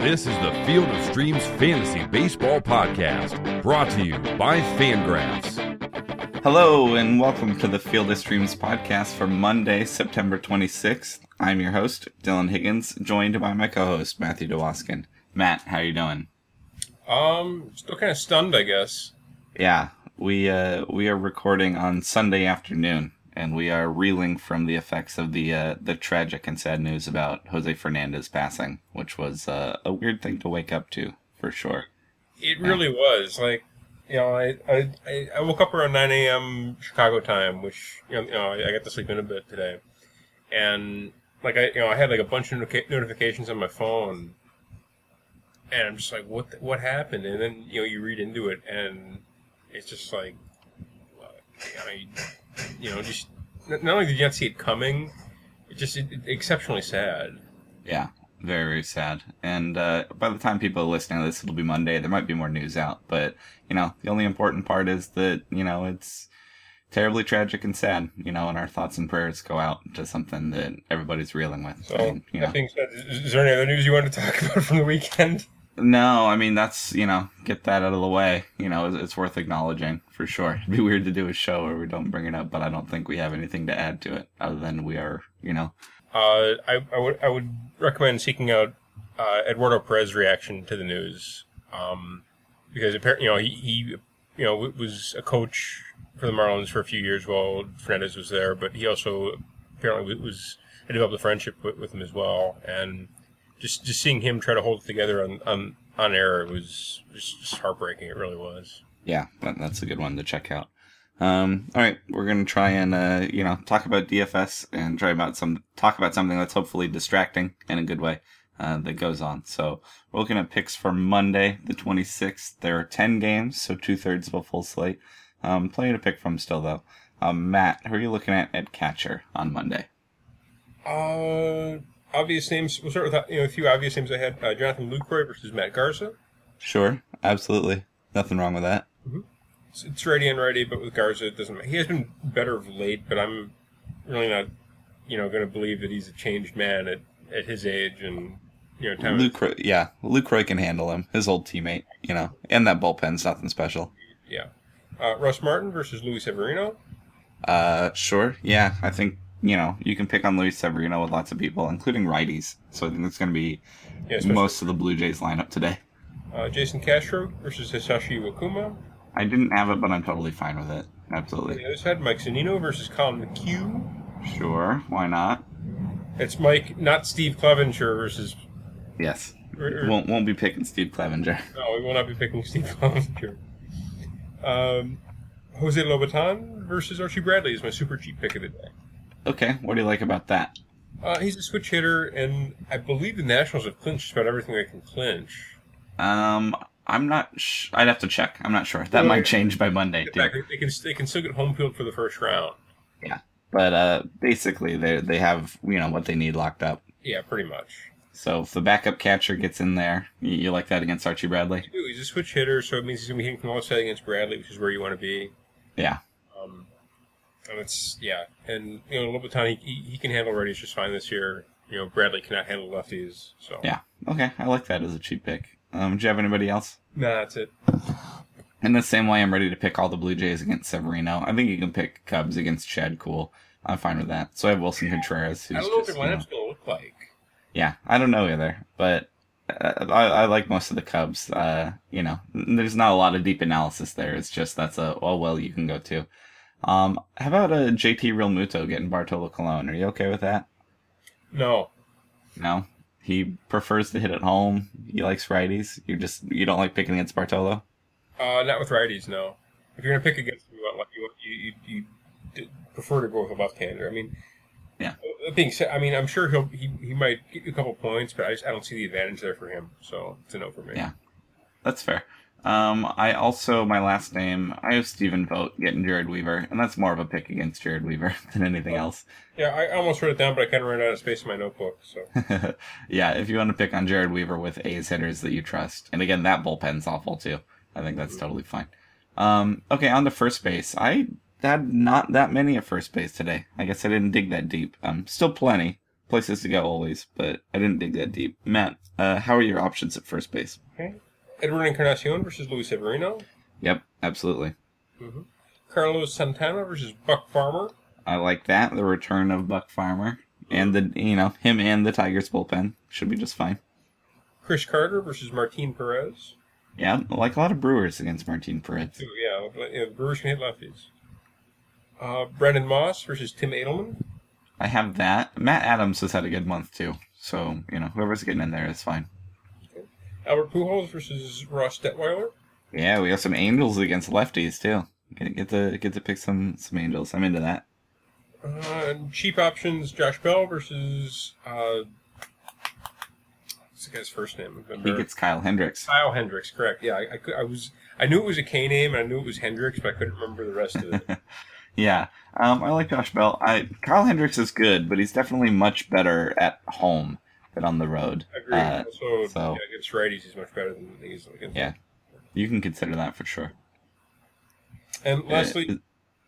This is the Field of Streams Fantasy Baseball Podcast, brought to you by Fangraphs. Hello, and welcome to the Field of Streams podcast for Monday, September 26th. I'm your host, Dylan Higgins, joined by my co-host, Matthew Dewoskin. Matt, how you doing? Um, still kind of stunned, I guess. Yeah, we uh, we are recording on Sunday afternoon, and we are reeling from the effects of the uh, the tragic and sad news about Jose Fernandez passing, which was uh, a weird thing to wake up to, for sure. It really was. Like, you know, I, I, I- woke up around 9 a.m. Chicago time, which, you know, you know I, I got to sleep in a bit today. And, like, I, you know, I had, like, a bunch of notica- notifications on my phone. And I'm just like, what, the, what happened? And then, you know, you read into it, and it's just like, well, you know, you, know just, not only did you not see it coming, it just, it, it, exceptionally sad. Yeah, very, very sad. And uh, by the time people are listening to this, it'll be Monday. There might be more news out, but you know, the only important part is that you know it's terribly tragic and sad. You know, and our thoughts and prayers go out to something that everybody's reeling with. So, you know, that being said, is, is there any other news you want to talk about from the weekend? No, I mean that's you know, get that out of the way. You know, it's, it's worth acknowledging for sure. It'd be weird to do a show where we don't bring it up, but I don't think we have anything to add to it other than we are, you know, Uh, I, I would I would recommend seeking out uh, Eduardo Perez's reaction to the news, um, because apparently you know he, he you know was a coach for the Marlins for a few years while Fernandez was there, but he also apparently was, had developed a friendship with, with him as well, and just just seeing him try to hold it together on on, on air was just, just heartbreaking. It really was. yeah, that, that's a good one to check out. Um, all right, we're gonna try and uh, you know talk about DFS and try about some talk about something that's hopefully distracting in a good way uh, that goes on. So we're looking at picks for Monday, the twenty sixth. There are ten games, so two thirds of a full slate. Um, plenty to pick from still though. Um, Matt, who are you looking at at catcher on Monday? Uh, obvious names. We'll start with you know a few obvious names I had. Uh, Jonathan Lucroy versus Matt Garza. Sure, absolutely, nothing wrong with that. It's, it's righty and righty, but with Garza, it doesn't. Matter he has been better of late, but I'm really not, you know, going to believe that he's a changed man at, at his age and you know time. of- Luke, Roy- yeah, Lucroy can handle him. His old teammate, you know, and that bullpen's nothing special. yeah. Uh, Russ Martin versus Luis Severino. Uh, sure. Yeah, I think you know you can pick on Luis Severino with lots of people, including righties. So I think it's going to be Yeah, most of the Blue Jays lineup today. uh, Jason Castro versus Hisashi Iwakuma. I didn't have it, but I'm totally fine with it. On Absolutely. the other side, Mike Zunino versus Collin McHugh. Sure. Why not? It's Mike, not Steve Clevenger versus. Yes. or- or- Won't won't be picking Steve Clevenger. No, we will not be picking Steve Clevenger. Um, Jose Lobaton versus Archie Bradley is my super cheap pick of the day. Okay. What do you like about that? Uh, he's a switch hitter, and I believe the Nationals have clinched about everything they can clinch. Um, I'm not. Sh- I'd have to check. I'm not sure. That Well, might change by Monday too. fact, they can they can still get home field for the first round. Yeah, but uh, basically, they they have you know what they need locked up. Yeah, pretty much. So if the backup catcher gets in there, you, you like that against Archie Bradley? He's a switch hitter, so it means he's going to be hitting from the left side against Bradley, which is where you want to be. Yeah. And it's yeah, and you know a Lobaton he, he, he can handle righties just fine this year. You know Bradley cannot handle lefties, so Yeah. Okay. I like that as a cheap pick. Um, do you have anybody else? Nah, that's it. In the same way, I'm ready to pick all the Blue Jays against Severino. I think you can pick Cubs against Chad Kuhl. I'm fine with that. So I have Willson Contreras, who's I don't know what their you know- lineup's to look like. yeah, I don't know either, but uh, I, I like most of the Cubs. Uh, you know, there's not a lot of deep analysis there. It's just that's a oh well you can go to. Um, how about a JT Realmuto getting Bartolo Colon? Are you okay with that? No, No, he prefers to hit at home. He likes righties. You just you don't like picking against Bartolo. uh, not with righties. No, if you're going to pick against him, you want like you want- you you, you prefer to go with a left-hander. I mean, Yeah. That being said, I mean I'm sure he'll he, he might get you a couple points, but I just I don't see the advantage there for him. So it's a no for me. Yeah. That's fair. Um, I also my last name I have Stephen Vogt getting Jered Weaver, and that's more of a pick against Jered Weaver than anything else. Yeah, I almost wrote it down, but I kind of ran out of space in my notebook. So yeah, if you want to pick on Jered Weaver with A's hitters that you trust, and again that bullpen's awful too. I think that's totally fine. Um, okay, on to first base. I had not that many at first base today. I guess I didn't dig that deep. Um, still plenty, places to go always, but I didn't dig that deep. Matt, uh, how are your options at first base? Okay. Edwin Encarnacion versus Luis Severino. Yep, absolutely. Carlos Santana versus Buck Farmer. I like that. The return of Buck Farmer and the you know him and the Tigers bullpen should be just fine. Chris Carter versus Martin Perez. Yeah, like a lot of Brewers against Martin Perez. Yeah, yeah, Brewers can hit lefties. Uh, Brandon Moss versus Tim Adleman. I have that. Matt Adams has had a good month too, so you know whoever's getting in there is fine. Albert Pujols versus Ross Detweiler. Yeah, we have some Angels against lefties too. Get, get to get to pick some some Angels. I'm into that. Uh, and cheap options: Josh Bell versus uh, what's the guy's first name? I think it's Kyle Hendricks. Kyle Hendricks. Correct. Yeah, I, I, I was I knew it was a K name and I knew it was Hendricks, but I couldn't remember the rest of it. Yeah, um, I like Josh Bell. I Kyle Hendricks is good, but he's definitely much better at home than on the road. I agree. Uh, also, so- yeah, against righties, he's much better than he's against. yeah, you can consider that for sure. And lastly,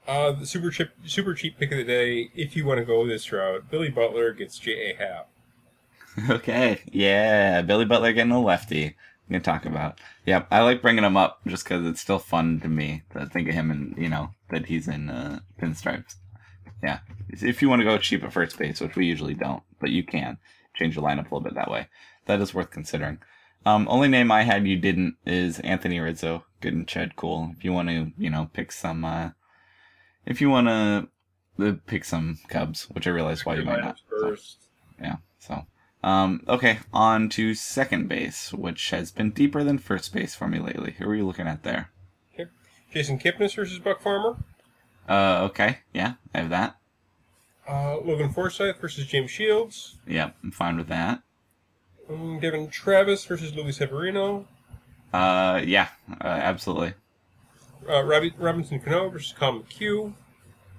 uh, the super chip, super cheap pick of the day. If you want to go this route, Billy Butler gets J. A. Happ. Okay, yeah, Billy Butler getting a lefty. I'm gonna talk about. Yeah, I like bringing him up just because it's still fun to me to think of him and you know that he's in uh, pinstripes. Yeah, if you want to go cheap at first base, which we usually don't, but you can change your lineup a little bit that way. That is worth considering. Um, only name I had you didn't is Anthony Rizzo. Good and Chad Kuhl. If you want to, you know, pick some. Uh, if you want to uh, pick some Cubs, which I realize why you might not. Lineups so. first. Yeah. So, um, okay, on to second base, which has been deeper than first base for me lately. Who are you looking at there? Jason Kipnis versus Buck Farmer. Uh, okay, yeah, I have that. Uh, Logan Forsythe versus James Shields. Yep, I'm fine with that. Um, Devon Travis versus Luis Severino. Uh, yeah, uh, absolutely. Uh, Robbie, Robinson Cano versus Collin McHugh.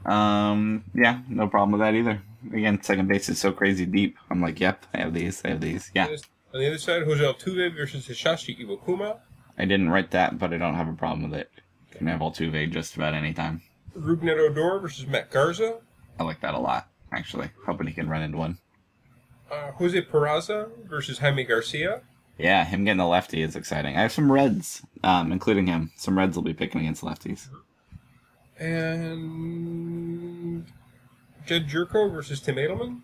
Um, yeah, no problem with that either. Again, second base is so crazy deep. I'm like, yep, I have these, I have these. Yeah, On the other side, Jose Altuve versus Hisashi Iwakuma. I didn't write that, but I don't have a problem with it. Can have Altuve just about any time. Rougned Odor versus Matt Garza. I like that a lot, actually. Hoping he can run into one. Uh, Jose Peraza versus Jaime Garcia. Yeah, him getting a lefty is exciting. I have some Reds, um, including him. Some Reds will be picking against lefties. And Jedd Gyorko versus Tim Adleman.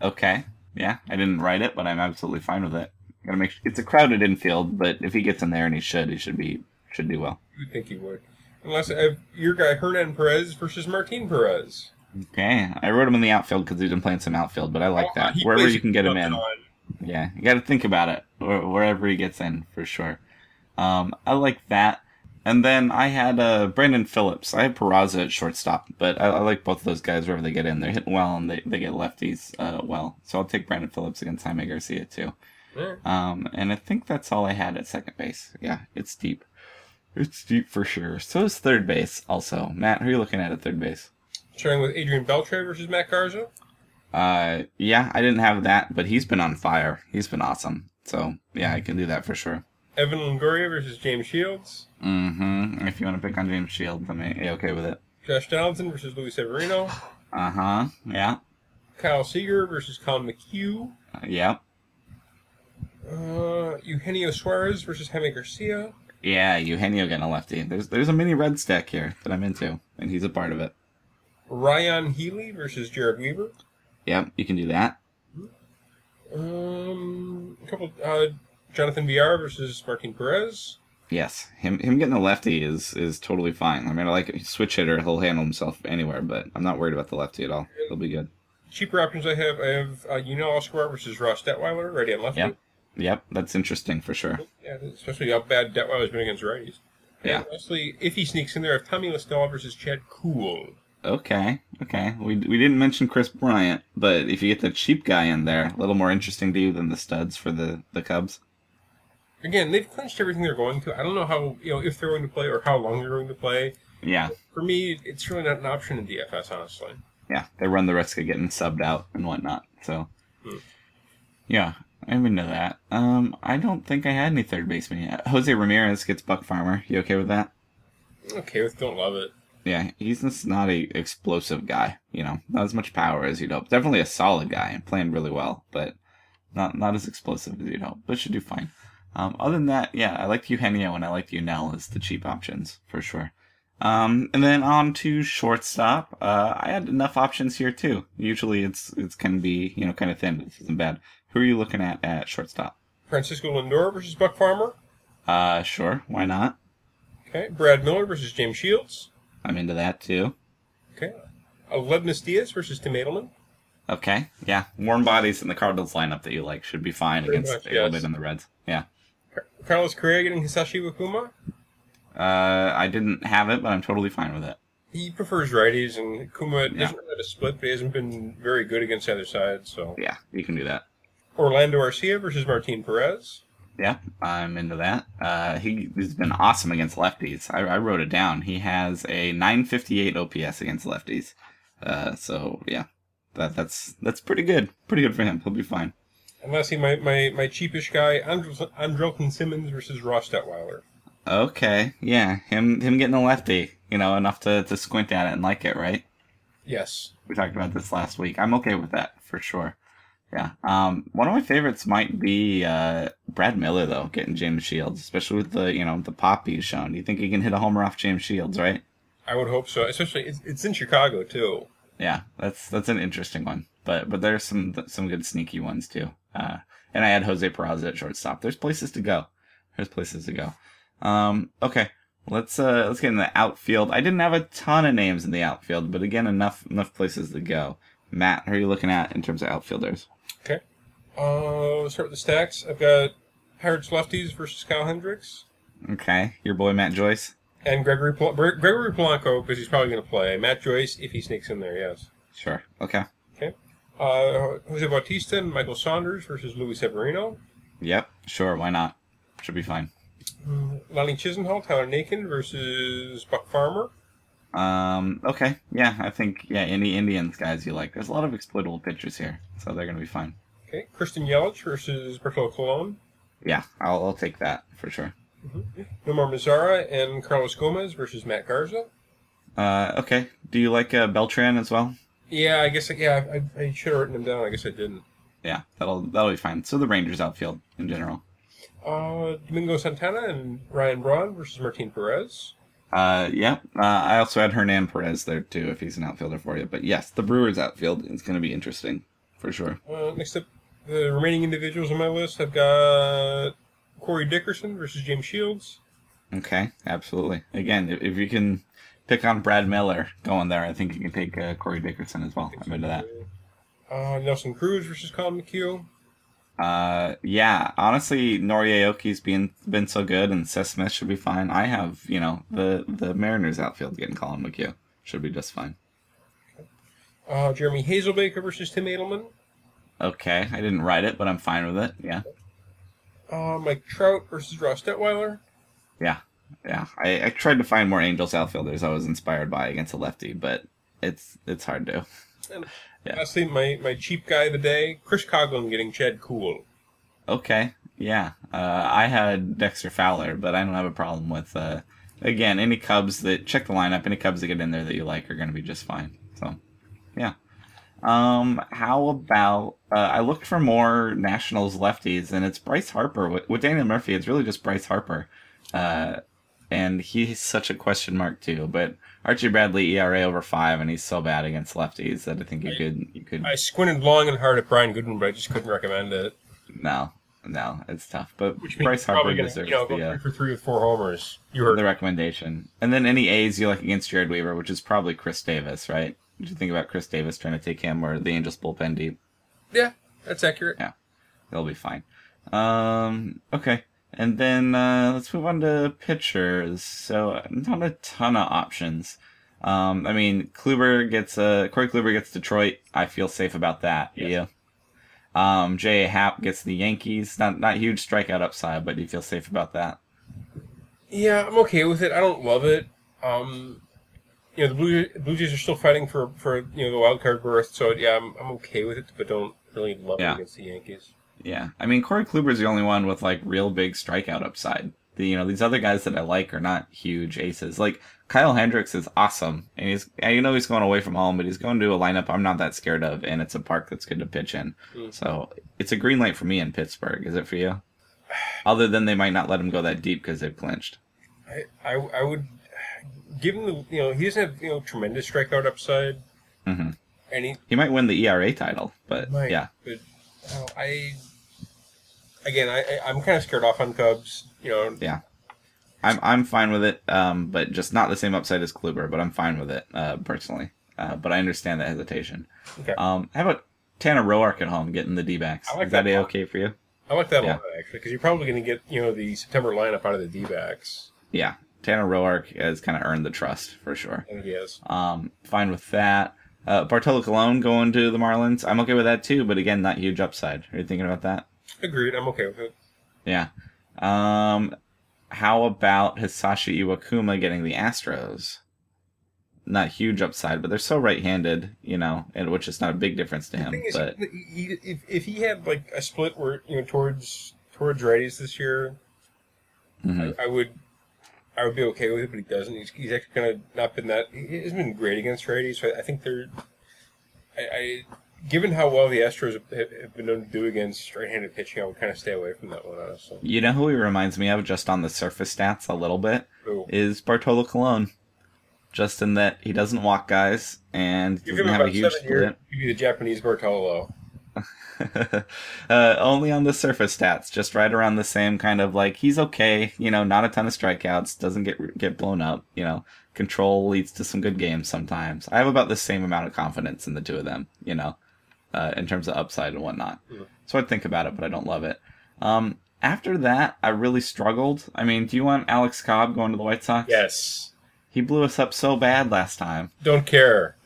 Okay, yeah, I didn't write it, but I'm absolutely fine with it. Gotta make it's a crowded infield, but if he gets in there and he should, he should be should do well. You think he would. Unless I have your guy Hernan Perez versus Martin Perez. Okay, I wrote him in the outfield because he's been playing some outfield, but I like Oh, that. he Wherever you can get him in, on. yeah, you got to think about it. Wherever he gets in, for sure. Um, I like that. And then I had uh, Brandon Phillips. I had Peraza at shortstop, but I, I like both of those guys wherever they get in. They're hitting well and they, they get lefties uh, well. So I'll take Brandon Phillips against Jaime Garcia too. Yeah. Um, and I think that's all I had at second base. Yeah, it's deep. It's deep for sure. So is third base also. Matt, who are you looking at at third base? Starting with Adrian Beltre versus Matt Garza. Uh, yeah, I didn't have that, but he's been on fire. He's been awesome. So yeah, I can do that for sure. Evan Longoria versus James Shields. Mm-hmm. If you want to pick on James Shields, I'm okay with it. Josh Donaldson versus Luis Severino. Uh huh. Yeah. Kyle Seager versus Collin McHugh. Uh, yeah. Uh, Eugenio Suarez versus Jaime Garcia. Yeah. Eugenio getting a lefty. There's there's a mini red stack here that I'm into, and he's a part of it. Ryan Healy versus Jered Weaver. Yep. You can do that. Um, a couple. Uh, Jonathan Villar versus Martin Perez. Yes. Him him getting a lefty is is totally fine. I mean, I like a switch hitter. He'll handle himself anywhere, but I'm not worried about the lefty at all. He'll be good. Cheaper options I have. I have uh, Yunel Escobar versus Ross Detweiler, righty and lefty. Yep. Yep. That's interesting for sure. Yeah, especially how bad Detweiler's been against righties. Yeah. And lastly, if he sneaks in there, I have Tommy La Stella versus Chad Kuhl. Okay, okay. We, we didn't mention Kris Bryant, but if you get the cheap guy in there, a little more interesting to you than the studs for the, the Cubs. Again, they've clinched everything they're going to. I don't know how you know if they're going to play or how long they're going to play. Yeah, For me, it's really not an option in DFS, honestly. yeah. They run the risk of getting subbed out and whatnot. So, Hmm. yeah, I'm into that. Um, I don't think I had any third baseman yet. Jose Ramirez gets Buck Farmer. You okay with that? Okay, with don't love it. Yeah, he's just not a explosive guy. You know, not as much power as you'd hope. Definitely a solid guy and playing really well, but not not as explosive as you'd hope. But should do fine. Um, other than that, yeah, I liked Eugenio and I liked Yunel as the cheap options for sure. Um, and then on to shortstop. Uh, I had enough options here too. Usually it's it's can be you know kind of thin, but this isn't bad. Who are you looking at at shortstop? Francisco Lindor versus Buck Farmer. Uh, sure, why not? Okay. Brad Miller versus James Shields. I'm into that too. Okay. Aledmys Diaz versus Tim Adleman. Okay, yeah, warm bodies in the Cardinals lineup that you like should be fine Pretty against much, Adleman yes. and the Reds. Yeah. Car- Carlos Correa getting Hisashi Iwakuma. Uh, I didn't have it, but I'm totally fine with it. He prefers righties, and Kuma doesn't Yeah. have a split, but he hasn't been very good against either side. So Yeah, you can do that. Orlando Arcia versus Martin Perez. Yeah, I'm into that. Uh, he, he's been awesome against lefties. I, I wrote it down. He has a 958 OPS against lefties. Uh, so yeah, that that's that's pretty good. Pretty good for him. He'll be fine. And lastly, my, my, my cheapish guy, Andrel- Andrelton Simmons versus Ross Detweiler. Okay, yeah, him him getting a lefty. You know, enough to to squint at it and like it, right? Yes. We talked about this last week. I'm okay with that for sure. Yeah. Um, one of my favorites might be uh, Brad Miller though, getting James Shields, especially with the you know the pop he's shown. Do you think he can hit a homer off James Shields, right? I would hope so. Especially, it's, it's in Chicago, too. Yeah, that's that's an interesting one. But but there's some some good sneaky ones too. Uh, and I had Jose Peraza at shortstop. There's places to go. There's places to go. Um, okay, let's uh let's get in the outfield. I didn't have a ton of names in the outfield, but again, enough enough places to go. Matt, who are you looking at in terms of outfielders? Okay. Uh, let's start with the stacks. I've got Pirates lefties versus Kyle Hendricks. Okay, your boy Matt Joyce. And Gregory Pol- Gregory Polanco, because he's probably going to play. Matt Joyce, if he sneaks in there, yes. Sure. Okay. Okay. Uh, Jose Bautista and Michael Saunders versus Luis Severino. Yep. Sure. Why not? Should be fine. Lonnie Chisenhall, Tyler Naquin versus Buck Farmer. Um. Okay. Yeah. I think yeah. Any Indians guys you like? There's a lot of exploitable pitchers here, so they're gonna be fine. Okay. Christian Yelich versus Bartolo Colon. Yeah. I'll I'll take that for sure. Nomar Mazara and Carlos Gomez versus Matt Garza. Uh. Okay. Do you like uh, Beltran as well? Yeah, I guess, yeah, I, I should have written him down. I guess I didn't. Yeah. That'll that'll be fine. So the Rangers outfield in general. Uh, Domingo Santana and Ryan Braun versus Martin Perez. Uh. Yeah. Uh, I also had Hernan Perez there too, if he's an outfielder for you. But yes, the Brewers outfield is gonna be interesting for sure. Uh, next up, the remaining individuals on my list, I've got Corey Dickerson versus James Shields. Okay, absolutely. Again, if, if you can pick on Brad Miller going there, I think you can take uh, Corey Dickerson as well. I'm into that. Uh, Nelson Cruz versus Collin McHugh. Uh, yeah, honestly, Nori Aoki's been been so good, and Seth Smith should be fine. I have, you know, the the Mariners outfield getting Collin McHugh should be just fine. Uh, Jeremy Hazelbaker versus Tim Adleman. Okay, I didn't write it, but I'm fine with it. Yeah, Uh, Mike Trout versus Ross Detweiler. yeah, yeah. I, I tried to find more Angels outfielders I was inspired by against a lefty, but it's it's hard to. And Yeah. lastly, my, my cheap guy of the day, Chris Coghlan getting Chad Kuhl. Okay, yeah. Uh, I had Dexter Fowler, but I don't have a problem with. Uh, again, any Cubs that check the lineup, any Cubs that get in there that you like are going to be just fine. So, yeah. Um, how about uh, I looked for more Nationals lefties, and it's Bryce Harper. With, with Daniel Murphy, it's really just Bryce Harper, uh, and he's such a question mark too. But Archie Bradley ERA over five, and he's so bad against lefties that I think you could you could I squinted long and hard at Brian Goodwin, but I just couldn't recommend it. no no it's tough. But Which Bryce Harper to, deserves you know, go the. Uh, three for three with four homers. You heard the recommendation. And then any A's you like against Jered Weaver, which is probably Chris Davis, right? Did you think about Chris Davis trying to take him or the Angels bullpen deep? Yeah, that's accurate. Yeah. They'll be fine. Um, okay. And then uh, let's move on to pitchers. So not a ton of options. Um, I mean, Kluber gets uh, Corey Kluber gets Detroit. I feel safe about that. Yes. Yeah. Um, J. A. Happ gets the Yankees. Not not huge strikeout upside, but do you feel safe about that? Yeah, I'm okay with it. I don't love it. Um, you know, the Blue, Blue Jays are still fighting for, for you know the wild card berth, so yeah, I'm, I'm okay with it, but don't really love Yeah. it against the Yankees. Yeah, I mean Corey Kluber's the only one with like real big strikeout upside. The, you know, these other guys that I like are not huge aces. Like Kyle Hendricks is awesome, and he's I know he's going away from home, but he's going to a lineup I'm not that scared of, and it's a park that's good to pitch in. Mm. So it's a green light for me in Pittsburgh. Is it for you? Other than they might not let him go that deep because they've clinched. I, I I would give him the you know he doesn't have you know tremendous strikeout upside, hmm and he He might win the ERA title, but might, yeah, But oh, I again I, I I'm kind of scared off on Cubs. You know, yeah. I'm I'm fine with it, um, but just not the same upside as Kluber. But I'm fine with it uh, personally. Uh, but I understand the hesitation. Okay. Um, how about Tanner Roark at home getting the D backs? I like Is that that a a okay for you? I like that a Yeah. lot actually because you're probably going to get you know the September lineup out of the D-backs. Yeah, Tanner Roark has kind of earned the trust for sure. He is. Um, fine with that. Uh, Bartolo Colon going to the Marlins. I'm okay with that too, but again, not huge upside. Are you thinking about that? Agreed. I'm okay with it. Yeah. Um, how about Hisashi Iwakuma getting the Astros? Not huge upside, but they're so right-handed, you know, and which is not a big difference to him. is, But he, if if he had like a split where you know towards towards righties this year, mhm. I, I would I would be okay with it. But he doesn't. He's, he's actually kind of not been that. He hasn't been great against righties. So I, I think they're. I, I given how well the Astros have, been known to do against straight-handed pitching, I would kind of stay away from that one honestly. you know who he reminds me of, just on the surface stats a little bit, So, is Bartolo Colon. Just in that he doesn't walk guys and doesn't have a huge seven years. split. Give you the Japanese Bartolo. uh, only on the surface stats, just right around the same kind of like he's okay, you know, not a ton of strikeouts, doesn't get get blown up, you know, control leads to some good games sometimes. I have about the same amount of confidence in the two of them, you know, uh, in terms of upside and whatnot. So I'd think about it, but I don't love it. Um, after that, I really struggled. I mean, do you want Alex Cobb going to the White Sox? Yes. He blew us up so bad last time. Don't care.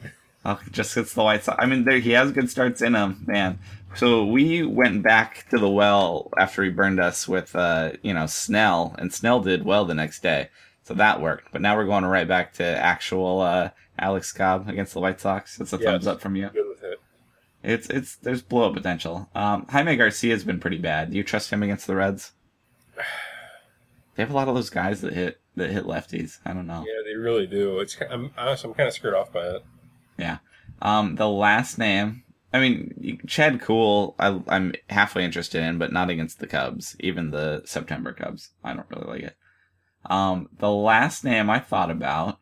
Oh, just it's the White Sox. I mean, there, he has good starts in him, man. So we went back to the well after he burned us with, uh, you know, Snell, and Snell did well the next day, so that worked. But now we're going right back to actual uh, Alex Cobb against the White Sox. It's a Yes. thumbs up from you. Good. It's it's there's blow up potential. Um, Jaime Garcia's been pretty bad. Do you trust him against the Reds? They have a lot of those guys that hit that hit lefties. I don't know. Yeah, they really do. It's. I'm honestly, I'm kind of scared off by it. Yeah. Um, the last name, I mean, Chad Kuhl, I, I'm halfway interested in, but not against the Cubs, even the September Cubs. I don't really like it. Um, the last name I thought about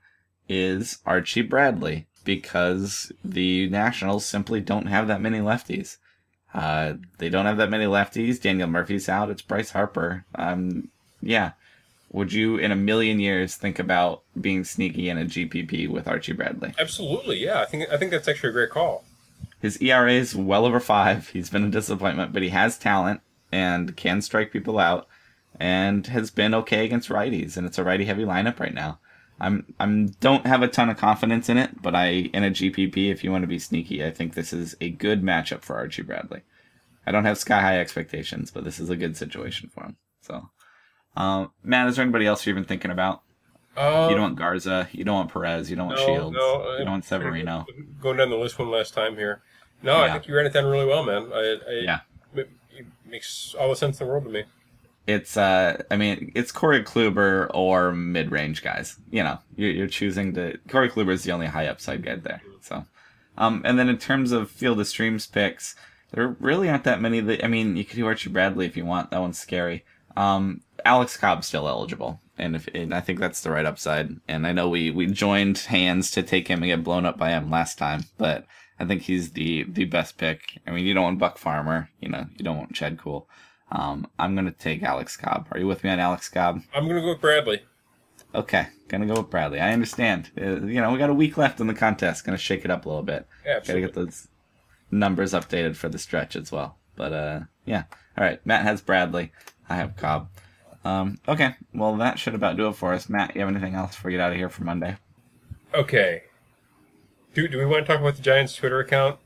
is Archie Bradley because the Nationals simply don't have that many lefties. Uh, they don't have that many lefties. Daniel Murphy's out. It's Bryce Harper. Um, yeah. Would you, in a million years, think about being sneaky in a GPP with Archie Bradley? Absolutely, yeah. I think I think that's actually a great call. His ERA is well over five. He's been a disappointment, but he has talent and can strike people out, and has been okay against righties. And it's a righty heavy lineup right now. I'm I'm don't have a ton of confidence in it, but I in a GPP, if you want to be sneaky, I think this is a good matchup for Archie Bradley. I don't have sky high expectations, but this is a good situation for him. So, um, Matt, is there anybody else you've been thinking about? Um, You don't want Garza, you don't want Perez, you don't want Shields, no, you don't want Severino. Going down the list one last time here. No, I think you ran it down really well, man. I, I, Yeah. It, it makes all the sense in the world to me. It's uh I mean it's Corey Kluber or mid range guys. You know, you're, you're choosing to Corey Kluber is the only high upside guy there. So, um, and then in terms of field of streams picks, there really aren't that many. That I mean, you could do Archie Bradley if you want. That one's scary. Um, Alex Cobb's still eligible, and if and I think that's the right upside. And I know we we joined hands to take him and get blown up by him last time, but I think he's the the best pick. I mean, you don't want Buck Farmer, you know, you don't want Chad Kuhl. Um, I'm gonna take Alex Cobb. Are you with me on Alex Cobb? I'm gonna go with Bradley. Okay, gonna go with Bradley. I understand. Uh, you know, we got a week left in the contest. Gonna shake it up a little bit. Yeah, Gotta get those numbers updated for the stretch as well. But uh, yeah. All right. Matt has Bradley. I have Cobb. Um, okay. Well, that should about do it for us. Matt, you have anything else before we get out of here for Monday? Okay. Do, do we want to talk about the Giants' Twitter account?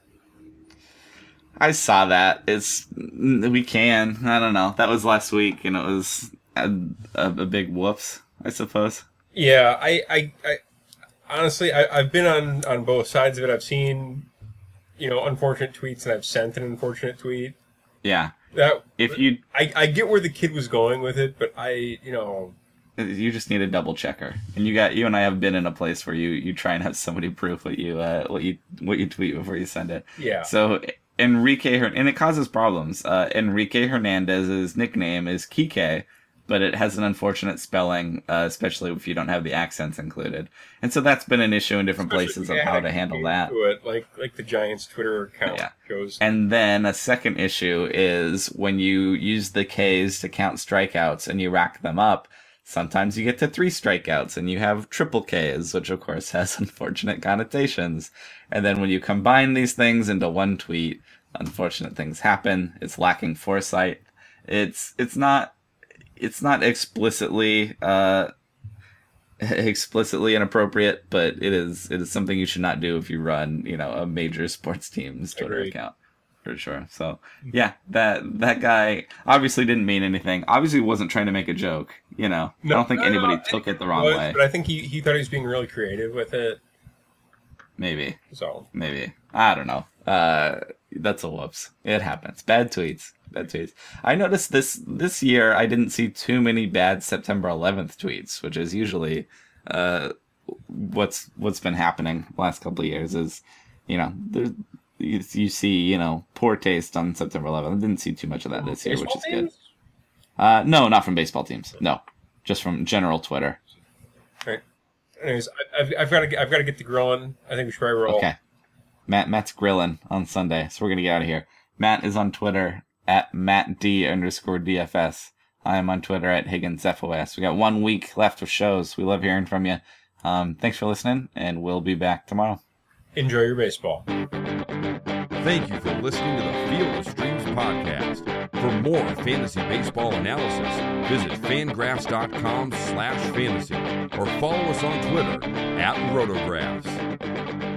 I saw that. It's we can. I don't know. That was last week, and it was a, a, a big whoops, I suppose. Yeah, I, I, I honestly, I, I've been on on both sides of it. I've seen, you know, unfortunate tweets, and I've sent an unfortunate tweet. Yeah. that if you I, I get where the kid was going with it, but I you know you just need a double checker, and you got you and I have been in a place where you you try and have somebody proof what you uh what you what you tweet before you send it. yeah So Enrique Hern- and it causes problems. Uh, Enrique Hernandez's nickname is Kike, but it has an unfortunate spelling, uh, especially if you don't have the accents included. And so that's been an issue in different places of how to handle that. It, like like the Giants Twitter account Yeah. shows. And then a second issue is when you use the Ks to count strikeouts and you rack them up. Sometimes you get to three strikeouts and you have triple Ks, which of course has unfortunate connotations. And then when you combine these things into one tweet, unfortunate things happen. It's lacking foresight. It's it's not it's not explicitly uh explicitly inappropriate, but it is it is something you should not do if you run, you know, a major sports team's Twitter account. For sure. So yeah, that that guy obviously didn't mean anything. Obviously wasn't trying to make a joke, you know. I don't think no, anybody no, took it the wrong was, way. But I think he, he thought he was being really creative with it. Maybe. So Maybe. I don't know. Uh that's a whoops. It happens. Bad tweets. Bad tweets. I noticed this this year I didn't see too many bad September 11th tweets, which is usually uh what's what's been happening the last couple of years is you know there you, you see you know poor taste on September 11th. I didn't see too much of that this year, which is good. Uh no, not from baseball teams. No. Just from general Twitter. Right. Anyways, I, I've, I've got to I've got to get the grilling. I think we should probably roll. Okay. Matt Matt's grilling on Sunday, so we're gonna get out of here. Matt is on Twitter at Matt D underscore DFS. I am on Twitter at Higgins FOS. We got one week left of shows. We love hearing from you. Um, thanks for listening, and we'll be back tomorrow. Enjoy your baseball. Thank you for listening to the Field of Streams podcast. For more fantasy baseball analysis, visit fangraphs.com slash fantasy or follow us on Twitter at rotographs.